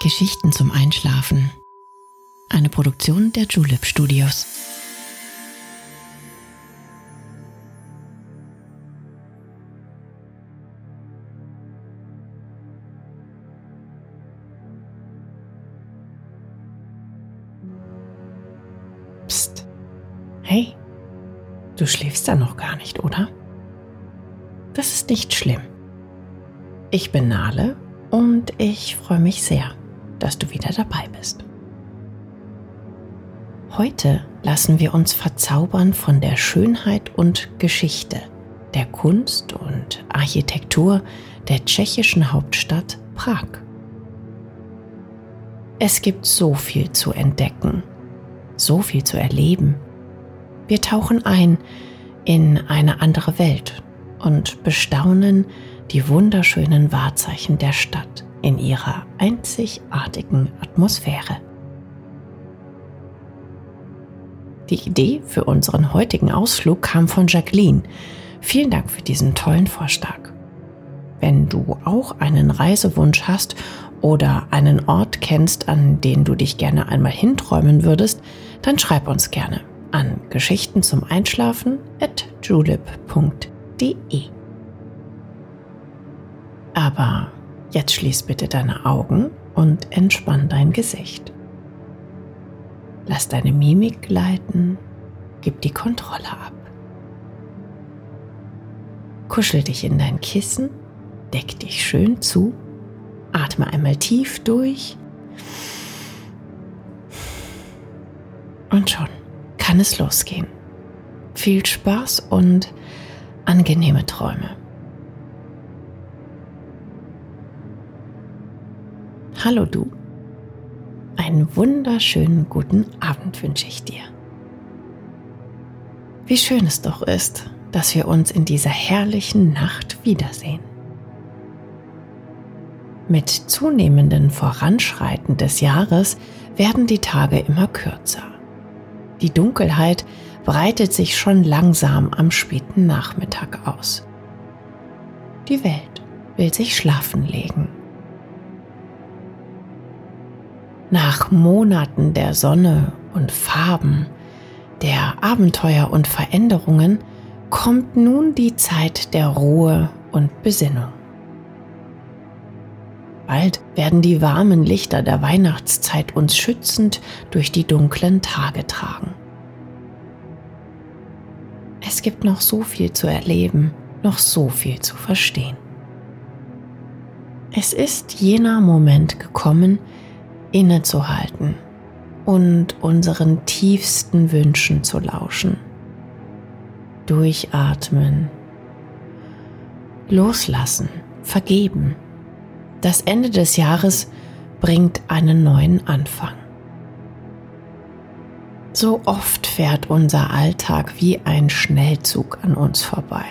Geschichten zum Einschlafen. Eine Produktion der Julep Studios. Psst. Hey, du schläfst da noch gar nicht, oder? Das ist nicht schlimm. Ich bin Nale und ich freue mich sehr, dass du wieder dabei bist. Heute lassen wir uns verzaubern von der Schönheit und Geschichte, der Kunst und Architektur der tschechischen Hauptstadt Prag. Es gibt so viel zu entdecken, so viel zu erleben. Wir tauchen ein in eine andere Welt und bestaunen die wunderschönen Wahrzeichen der Stadt in ihrer einzigartigen Atmosphäre. Die Idee für unseren heutigen Ausflug kam von Jacqueline. Vielen Dank für diesen tollen Vorschlag. Wenn du auch einen Reisewunsch hast oder einen Ort kennst, an den du dich gerne einmal hinträumen würdest, dann schreib uns gerne an Geschichten zum Einschlafen at julep.de. Aber jetzt schließ bitte deine Augen und entspann dein Gesicht. Lass deine Mimik gleiten, gib die Kontrolle ab. Kuschel dich in dein Kissen, deck dich schön zu, atme einmal tief durch und schon kann es losgehen. Viel Spaß und angenehme Träume. Hallo du. Einen wunderschönen guten Abend wünsche ich dir. Wie schön es doch ist, dass wir uns in dieser herrlichen Nacht wiedersehen. Mit zunehmendem Voranschreiten des Jahres werden die Tage immer kürzer. Die Dunkelheit breitet sich schon langsam am späten Nachmittag aus. Die Welt will sich schlafen legen. Nach Monaten der Sonne und Farben, der Abenteuer und Veränderungen kommt nun die Zeit der Ruhe und Besinnung. Bald werden die warmen Lichter der Weihnachtszeit uns schützend durch die dunklen Tage tragen. Es gibt noch so viel zu erleben, noch so viel zu verstehen. Es ist jener Moment gekommen, innezuhalten und unseren tiefsten Wünschen zu lauschen. Durchatmen, loslassen, vergeben. Das Ende des Jahres bringt einen neuen Anfang. So oft fährt unser Alltag wie ein Schnellzug an uns vorbei.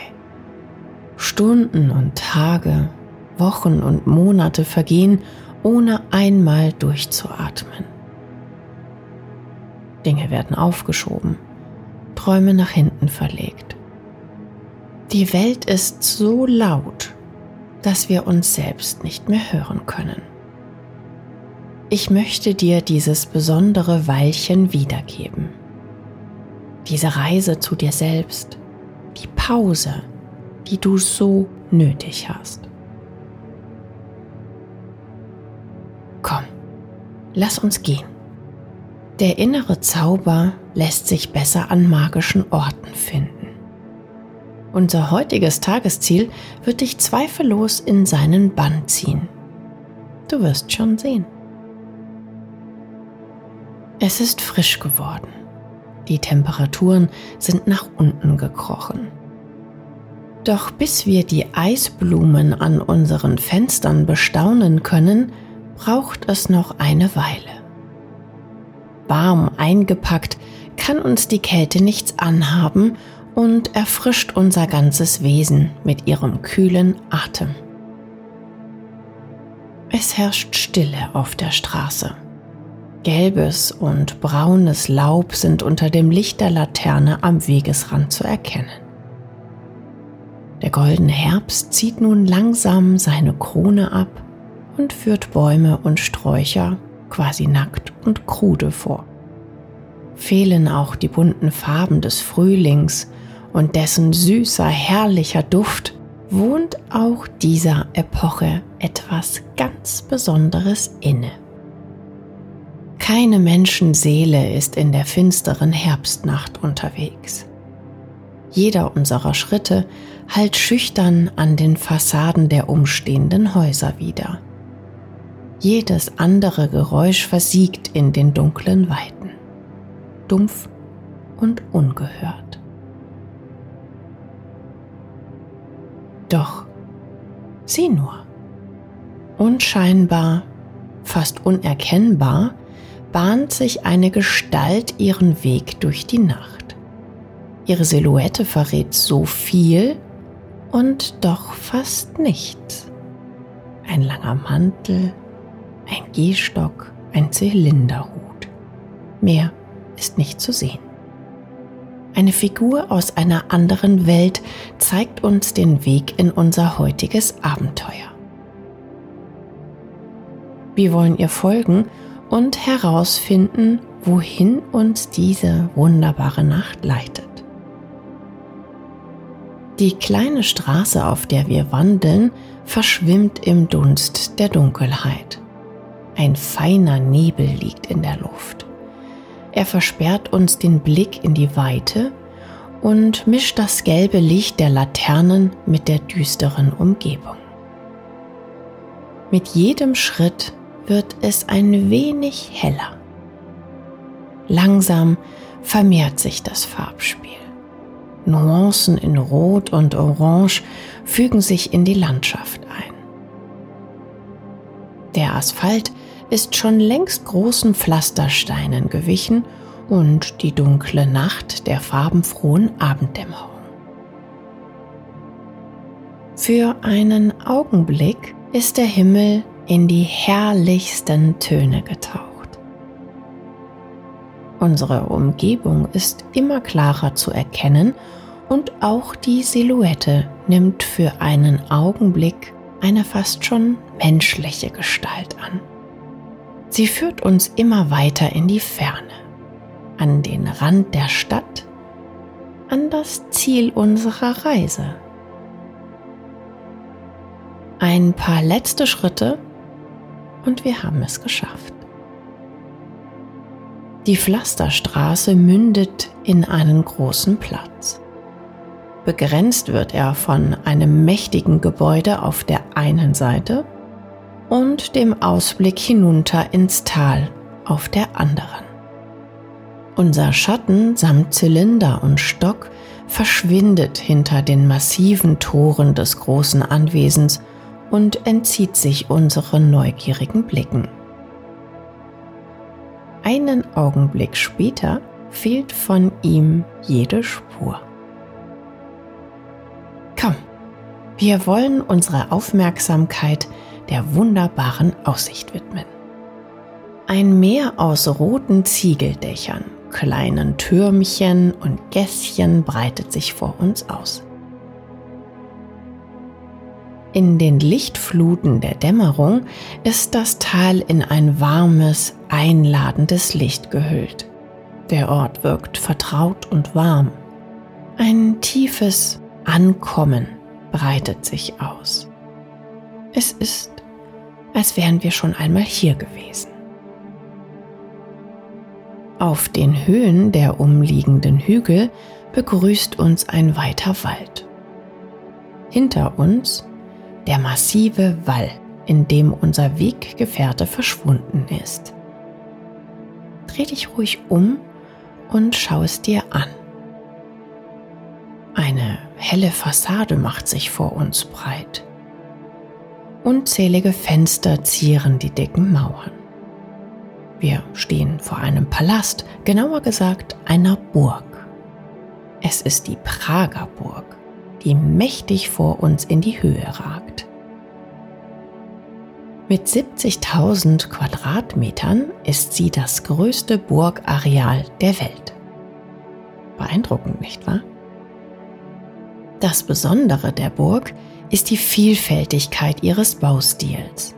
Stunden und Tage, Wochen und Monate vergehen ohne einmal durchzuatmen. Dinge werden aufgeschoben, Träume nach hinten verlegt. Die Welt ist so laut, dass wir uns selbst nicht mehr hören können. Ich möchte dir dieses besondere Weilchen wiedergeben. Diese Reise zu dir selbst, die Pause, die du so nötig hast. Lass uns gehen. Der innere Zauber lässt sich besser an magischen Orten finden. Unser heutiges Tagesziel wird dich zweifellos in seinen Bann ziehen. Du wirst schon sehen. Es ist frisch geworden. Die Temperaturen sind nach unten gekrochen. Doch bis wir die Eisblumen an unseren Fenstern bestaunen können, braucht es noch eine Weile. Warm eingepackt kann uns die Kälte nichts anhaben und erfrischt unser ganzes Wesen mit ihrem kühlen Atem. Es herrscht Stille auf der Straße. Gelbes und braunes Laub sind unter dem Licht der Laterne am Wegesrand zu erkennen. Der goldene Herbst zieht nun langsam seine Krone ab und führt Bäume und Sträucher quasi nackt und krude vor. Fehlen auch die bunten Farben des Frühlings und dessen süßer, herrlicher Duft, wohnt auch dieser Epoche etwas ganz Besonderes inne. Keine Menschenseele ist in der finsteren Herbstnacht unterwegs. Jeder unserer Schritte hallt schüchtern an den Fassaden der umstehenden Häuser wieder. Jedes andere Geräusch versiegt in den dunklen Weiten, dumpf und ungehört. Doch, sieh nur, unscheinbar, fast unerkennbar, bahnt sich eine Gestalt ihren Weg durch die Nacht. Ihre Silhouette verrät so viel und doch fast nichts. Ein langer Mantel, ein Gehstock, ein Zylinderhut. Mehr ist nicht zu sehen. Eine Figur aus einer anderen Welt zeigt uns den Weg in unser heutiges Abenteuer. Wir wollen ihr folgen und herausfinden, wohin uns diese wunderbare Nacht leitet. Die kleine Straße, auf der wir wandeln, verschwimmt im Dunst der Dunkelheit. Ein feiner Nebel liegt in der Luft. Er versperrt uns den Blick in die Weite und mischt das gelbe Licht der Laternen mit der düsteren Umgebung. Mit jedem Schritt wird es ein wenig heller. Langsam vermehrt sich das Farbspiel. Nuancen in Rot und Orange fügen sich in die Landschaft ein. Der Asphalt ist schon längst großen Pflastersteinen gewichen und die dunkle Nacht der farbenfrohen Abenddämmerung. Für einen Augenblick ist der Himmel in die herrlichsten Töne getaucht. Unsere Umgebung ist immer klarer zu erkennen und auch die Silhouette nimmt für einen Augenblick eine fast schon menschliche Gestalt an. Sie führt uns immer weiter in die Ferne, an den Rand der Stadt, an das Ziel unserer Reise. Ein paar letzte Schritte und wir haben es geschafft. Die Pflasterstraße mündet in einen großen Platz. Begrenzt wird er von einem mächtigen Gebäude auf der einen Seite und dem Ausblick hinunter ins Tal auf der anderen. Unser Schatten samt Zylinder und Stock verschwindet hinter den massiven Toren des großen Anwesens und entzieht sich unseren neugierigen Blicken. Einen Augenblick später fehlt von ihm jede Spur. Komm, wir wollen unsere Aufmerksamkeit der wunderbaren Aussicht widmen. Ein Meer aus roten Ziegeldächern, kleinen Türmchen und Gässchen breitet sich vor uns aus. In den Lichtfluten der Dämmerung ist das Tal in ein warmes, einladendes Licht gehüllt. Der Ort wirkt vertraut und warm. Ein tiefes Ankommen breitet sich aus. Es ist als wären wir schon einmal hier gewesen. Auf den Höhen der umliegenden Hügel begrüßt uns ein weiter Wald. Hinter uns der massive Wall, in dem unser Weggefährte verschwunden ist. Dreh dich ruhig um und schau es dir an. Eine helle Fassade macht sich vor uns breit. Unzählige Fenster zieren die dicken Mauern. Wir stehen vor einem Palast, genauer gesagt einer Burg. Es ist die Prager Burg, die mächtig vor uns in die Höhe ragt. Mit 70.000 Quadratmetern ist sie das größte Burgareal der Welt. Beeindruckend, nicht wahr? Das Besondere der Burg ist die Vielfältigkeit ihres Baustils.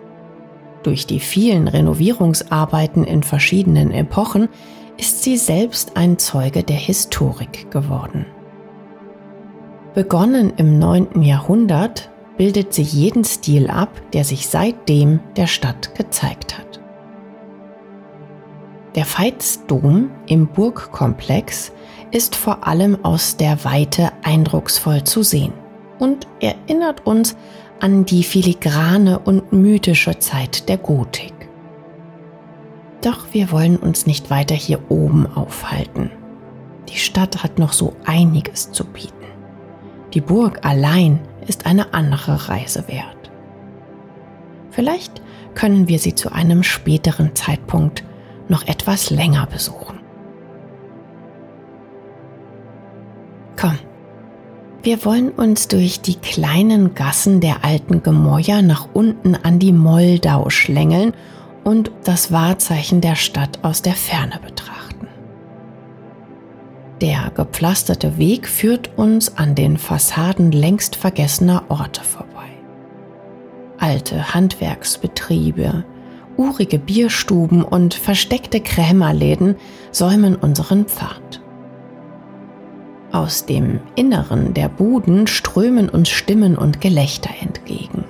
Durch die vielen Renovierungsarbeiten in verschiedenen Epochen ist sie selbst ein Zeuge der Historik geworden. Begonnen im 9. Jahrhundert bildet sie jeden Stil ab, der sich seitdem der Stadt gezeigt hat. Der Veitsdom im Burgkomplex ist vor allem aus der Weite eindrucksvoll zu sehen und erinnert uns an die filigrane und mythische Zeit der Gotik. Doch wir wollen uns nicht weiter hier oben aufhalten. Die Stadt hat noch so einiges zu bieten. Die Burg allein ist eine andere Reise wert. Vielleicht können wir sie zu einem späteren Zeitpunkt noch etwas länger besuchen. Komm, wir wollen uns durch die kleinen Gassen der alten Gemäuer nach unten an die Moldau schlängeln und das Wahrzeichen der Stadt aus der Ferne betrachten. Der gepflasterte Weg führt uns an den Fassaden längst vergessener Orte vorbei. Alte Handwerksbetriebe, urige Bierstuben und versteckte Krämerläden säumen unseren Pfad. Aus dem Inneren der Buden strömen uns Stimmen und Gelächter entgegen.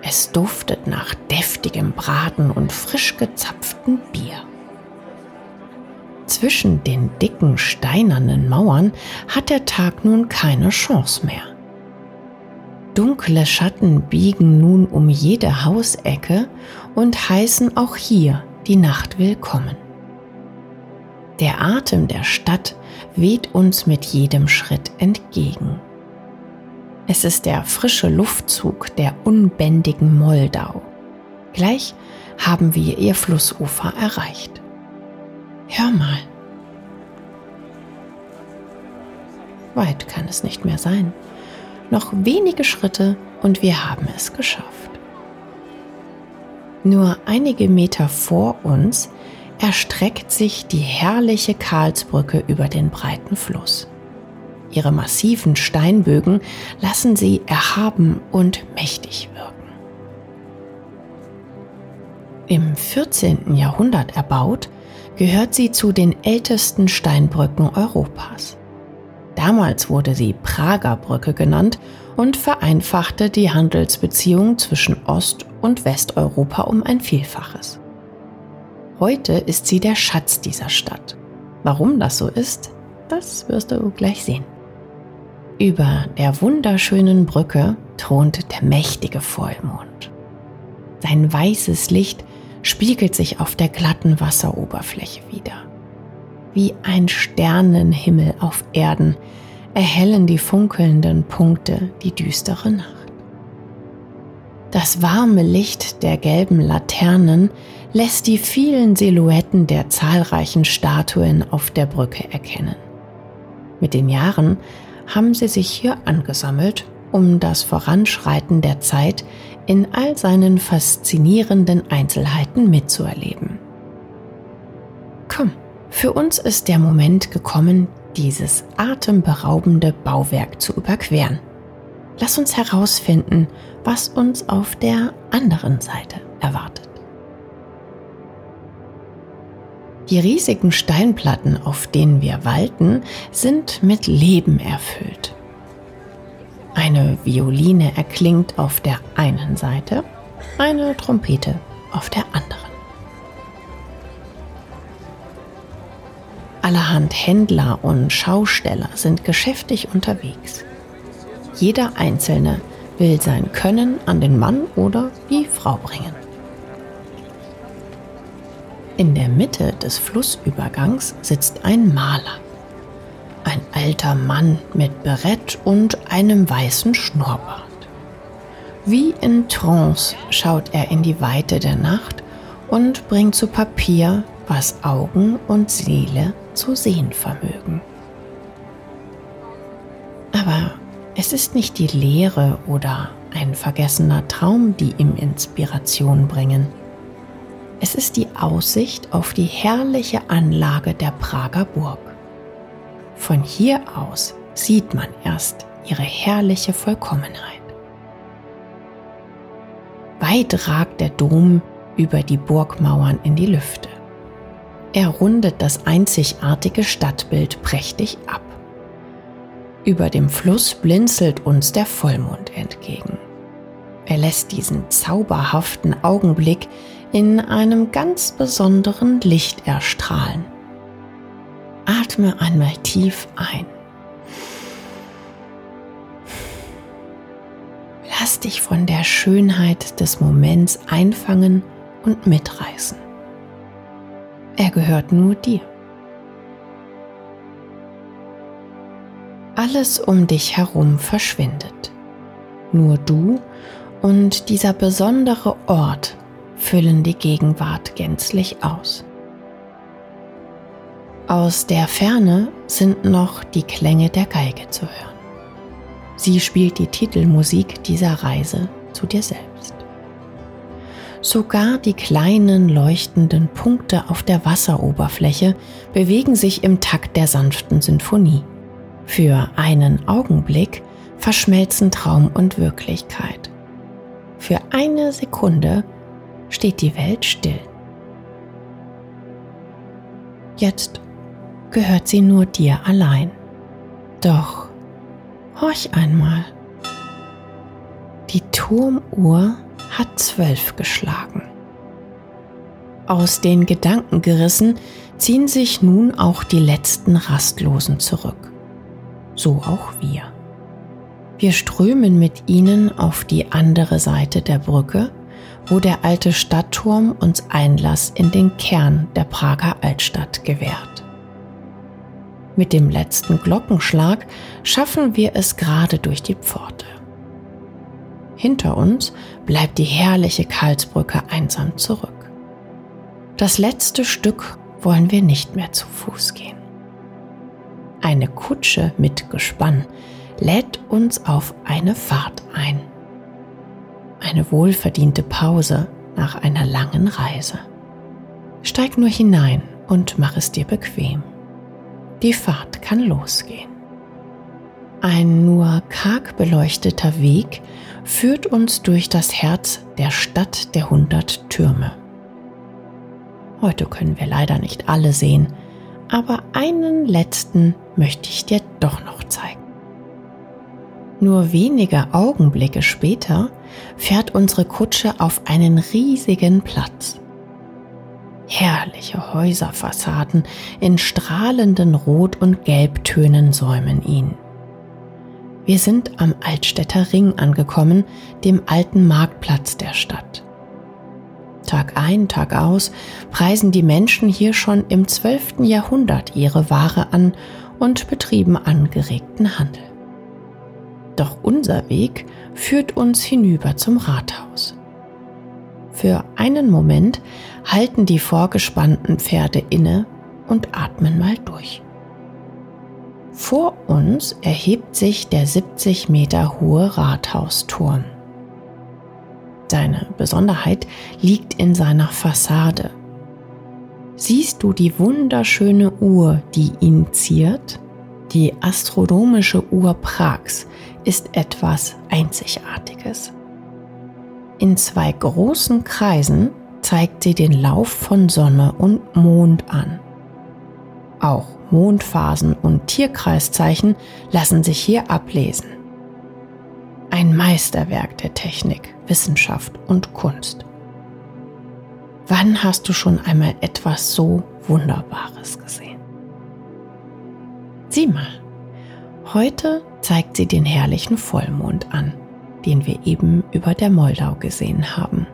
Es duftet nach deftigem Braten und frisch gezapftem Bier. Zwischen den dicken steinernen Mauern hat der Tag nun keine Chance mehr. Dunkle Schatten biegen nun um jede Hausecke und heißen auch hier die Nacht willkommen. Der Atem der Stadt weht uns mit jedem Schritt entgegen. Es ist der frische Luftzug der unbändigen Moldau. Gleich haben wir ihr Flussufer erreicht. Hör mal. Weit kann es nicht mehr sein. Noch wenige Schritte und wir haben es geschafft. Nur einige Meter vor uns erstreckt sich die herrliche Karlsbrücke über den breiten Fluss. Ihre massiven Steinbögen lassen sie erhaben und mächtig wirken. Im 14. Jahrhundert erbaut, gehört sie zu den ältesten Steinbrücken Europas. Damals wurde sie Prager Brücke genannt und vereinfachte die Handelsbeziehungen zwischen Ost- und Westeuropa um ein Vielfaches. Heute ist sie der Schatz dieser Stadt. Warum das so ist, das wirst du gleich sehen. Über der wunderschönen Brücke thront der mächtige Vollmond. Sein weißes Licht spiegelt sich auf der glatten Wasseroberfläche wieder. Wie ein Sternenhimmel auf Erden erhellen die funkelnden Punkte die düstere Nacht. Das warme Licht der gelben Laternen lässt die vielen Silhouetten der zahlreichen Statuen auf der Brücke erkennen. Mit den Jahren haben sie sich hier angesammelt, um das Voranschreiten der Zeit in all seinen faszinierenden Einzelheiten mitzuerleben. Komm, für uns ist der Moment gekommen, dieses atemberaubende Bauwerk zu überqueren. Lass uns herausfinden, was uns auf der anderen Seite erwartet. Die riesigen Steinplatten, auf denen wir walten, sind mit Leben erfüllt. Eine Violine erklingt auf der einen Seite, eine Trompete auf der anderen. Allerhand Händler und Schausteller sind geschäftig unterwegs. Jeder Einzelne will sein Können an den Mann oder die Frau bringen. In der Mitte des Flussübergangs sitzt ein Maler. Ein alter Mann mit Berett und einem weißen Schnurrbart. Wie in Trance schaut er in die Weite der Nacht und bringt zu Papier, was Augen und Seele zu sehen vermögen. Aber es ist nicht die Leere oder ein vergessener Traum, die ihm Inspiration bringen. Es ist die Aussicht auf die herrliche Anlage der Prager Burg. Von hier aus sieht man erst ihre herrliche Vollkommenheit. Weit ragt der Dom über die Burgmauern in die Lüfte. Er rundet das einzigartige Stadtbild prächtig ab. Über dem Fluss blinzelt uns der Vollmond entgegen. Er lässt diesen zauberhaften Augenblick in einem ganz besonderen Licht erstrahlen. Atme einmal tief ein. Lass dich von der Schönheit des Moments einfangen und mitreißen. Er gehört nur dir. Alles um dich herum verschwindet. Nur du und dieser besondere Ort füllen die Gegenwart gänzlich aus. Aus der Ferne sind noch die Klänge der Geige zu hören. Sie spielt die Titelmusik dieser Reise zu dir selbst. Sogar die kleinen leuchtenden Punkte auf der Wasseroberfläche bewegen sich im Takt der sanften Sinfonie. Für einen Augenblick verschmelzen Traum und Wirklichkeit. Für eine Sekunde steht die Welt still. Jetzt gehört sie nur dir allein. Doch horch einmal. Die Turmuhr hat zwölf geschlagen. Aus den Gedanken gerissen, ziehen sich nun auch die letzten Rastlosen zurück. So auch wir. Wir strömen mit ihnen auf die andere Seite der Brücke, wo der alte Stadtturm uns Einlass in den Kern der Prager Altstadt gewährt. Mit dem letzten Glockenschlag schaffen wir es gerade durch die Pforte. Hinter uns bleibt die herrliche Karlsbrücke einsam zurück. Das letzte Stück wollen wir nicht mehr zu Fuß gehen. Eine Kutsche mit Gespann lädt uns auf eine Fahrt ein. Eine wohlverdiente Pause nach einer langen Reise. Steig nur hinein und mach es dir bequem. Die Fahrt kann losgehen. Ein nur karg beleuchteter Weg führt uns durch das Herz der Stadt der hundert Türme. Heute können wir leider nicht alle sehen, aber einen letzten möchte ich dir doch noch zeigen. Nur wenige Augenblicke später fährt unsere Kutsche auf einen riesigen Platz. Herrliche Häuserfassaden in strahlenden Rot- und Gelbtönen säumen ihn. Wir sind am Altstädter Ring angekommen, dem alten Marktplatz der Stadt. Tag ein, Tag aus preisen die Menschen hier schon im 12. Jahrhundert ihre Ware an und betrieben angeregten Handel. Doch unser Weg führt uns hinüber zum Rathaus. Für einen Moment halten die vorgespannten Pferde inne und atmen mal durch. Vor uns erhebt sich der 70 Meter hohe Rathausturm. Seine Besonderheit liegt in seiner Fassade. Siehst du die wunderschöne Uhr, die ihn ziert? Die astronomische Uhr Prags ist etwas Einzigartiges. In zwei großen Kreisen zeigt sie den Lauf von Sonne und Mond an. Auch Mondphasen und Tierkreiszeichen lassen sich hier ablesen. Ein Meisterwerk der Technik, Wissenschaft und Kunst. Wann hast du schon einmal etwas so Wunderbares gesehen? Sieh mal, heute zeigt sie den herrlichen Vollmond an, den wir eben über der Moldau gesehen haben.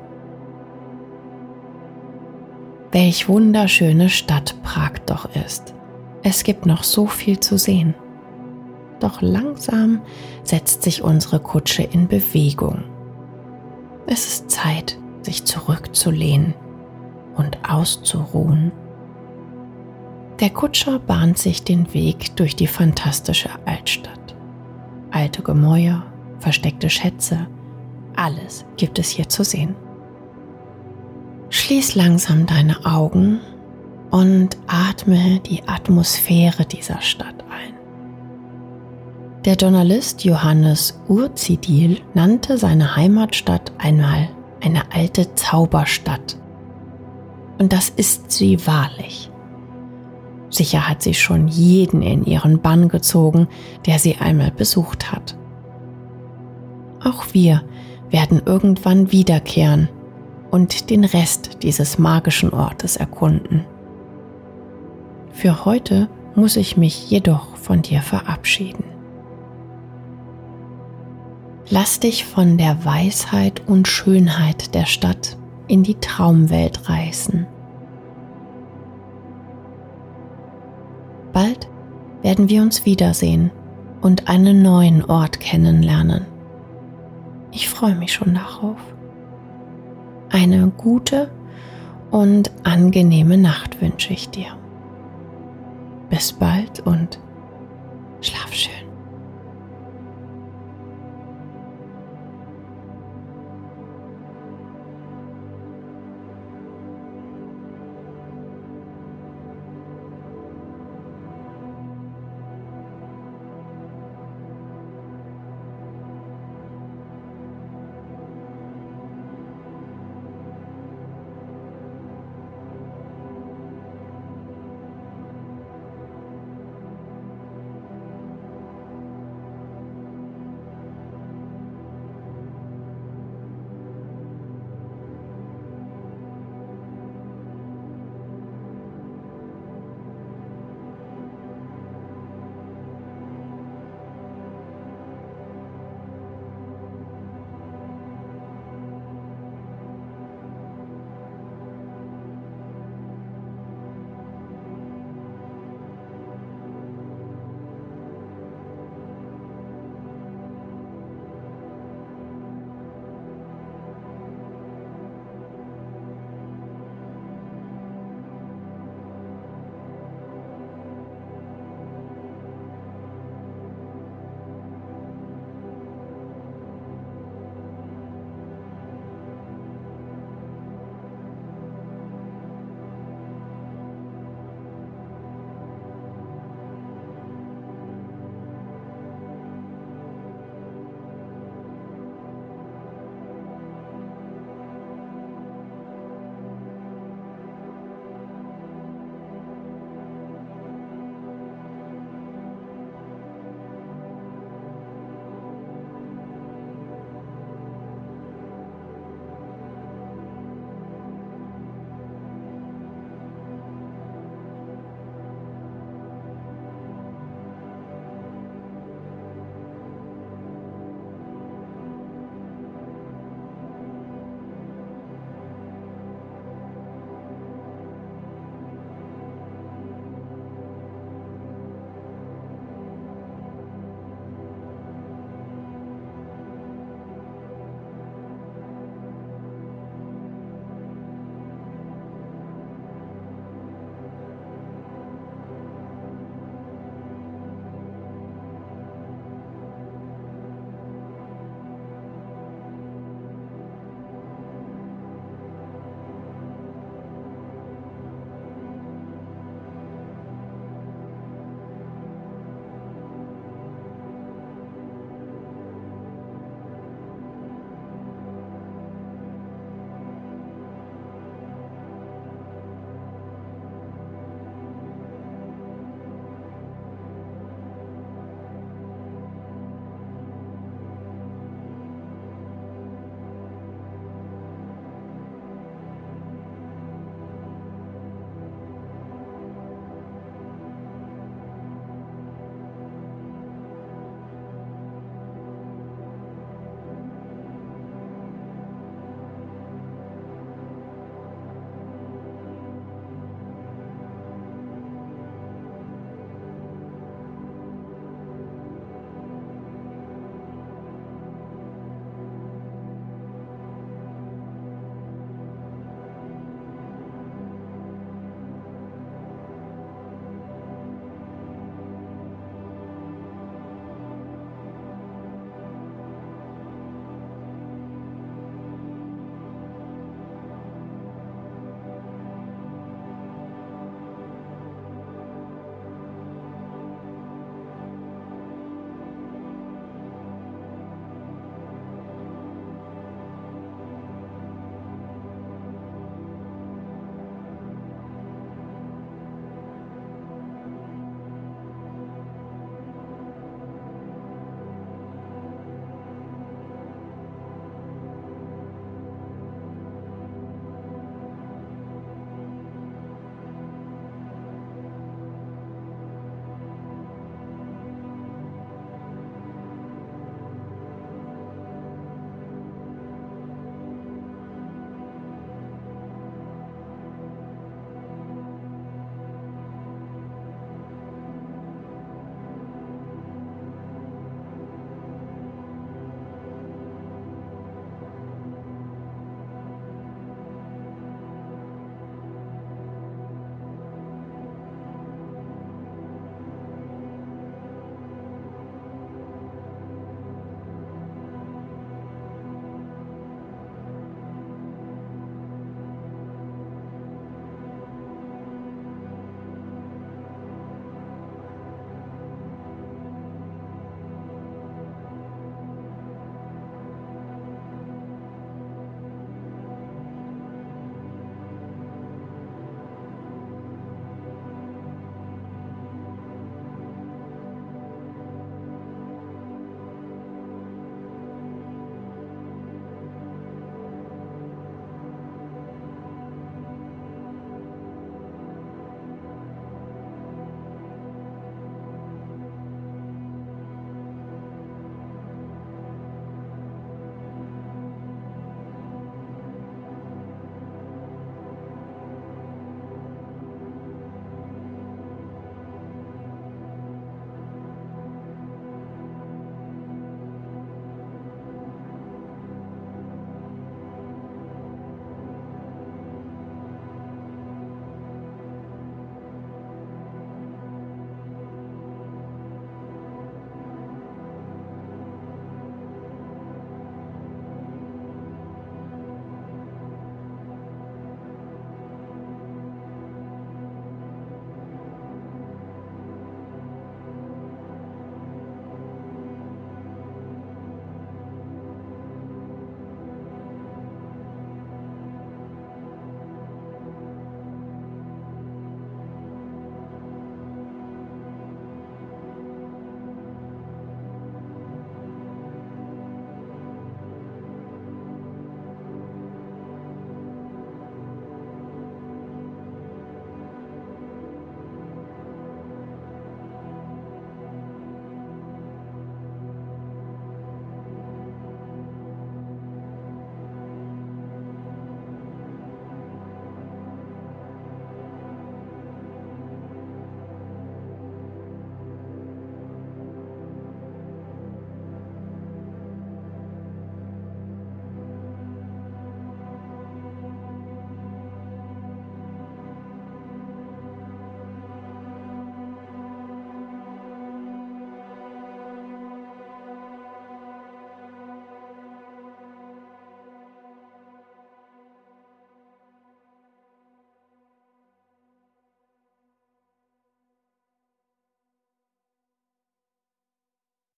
Welch wunderschöne Stadt Prag doch ist. Es gibt noch so viel zu sehen. Doch langsam setzt sich unsere Kutsche in Bewegung. Es ist Zeit, sich zurückzulehnen und auszuruhen. Der Kutscher bahnt sich den Weg durch die fantastische Altstadt. Alte Gemäuer, versteckte Schätze, alles gibt es hier zu sehen. Schließ langsam deine Augen und atme die Atmosphäre dieser Stadt ein. Der Journalist Johannes Urzidil nannte seine Heimatstadt einmal eine alte Zauberstadt. Und das ist sie wahrlich. Sicher hat sie schon jeden in ihren Bann gezogen, der sie einmal besucht hat. Auch wir werden irgendwann wiederkehren und den Rest dieses magischen Ortes erkunden. Für heute muss ich mich jedoch von dir verabschieden. Lass dich von der Weisheit und Schönheit der Stadt in die Traumwelt reißen. Bald werden wir uns wiedersehen und einen neuen Ort kennenlernen. Ich freue mich schon darauf. Eine gute und angenehme Nacht wünsche ich dir. Bis bald und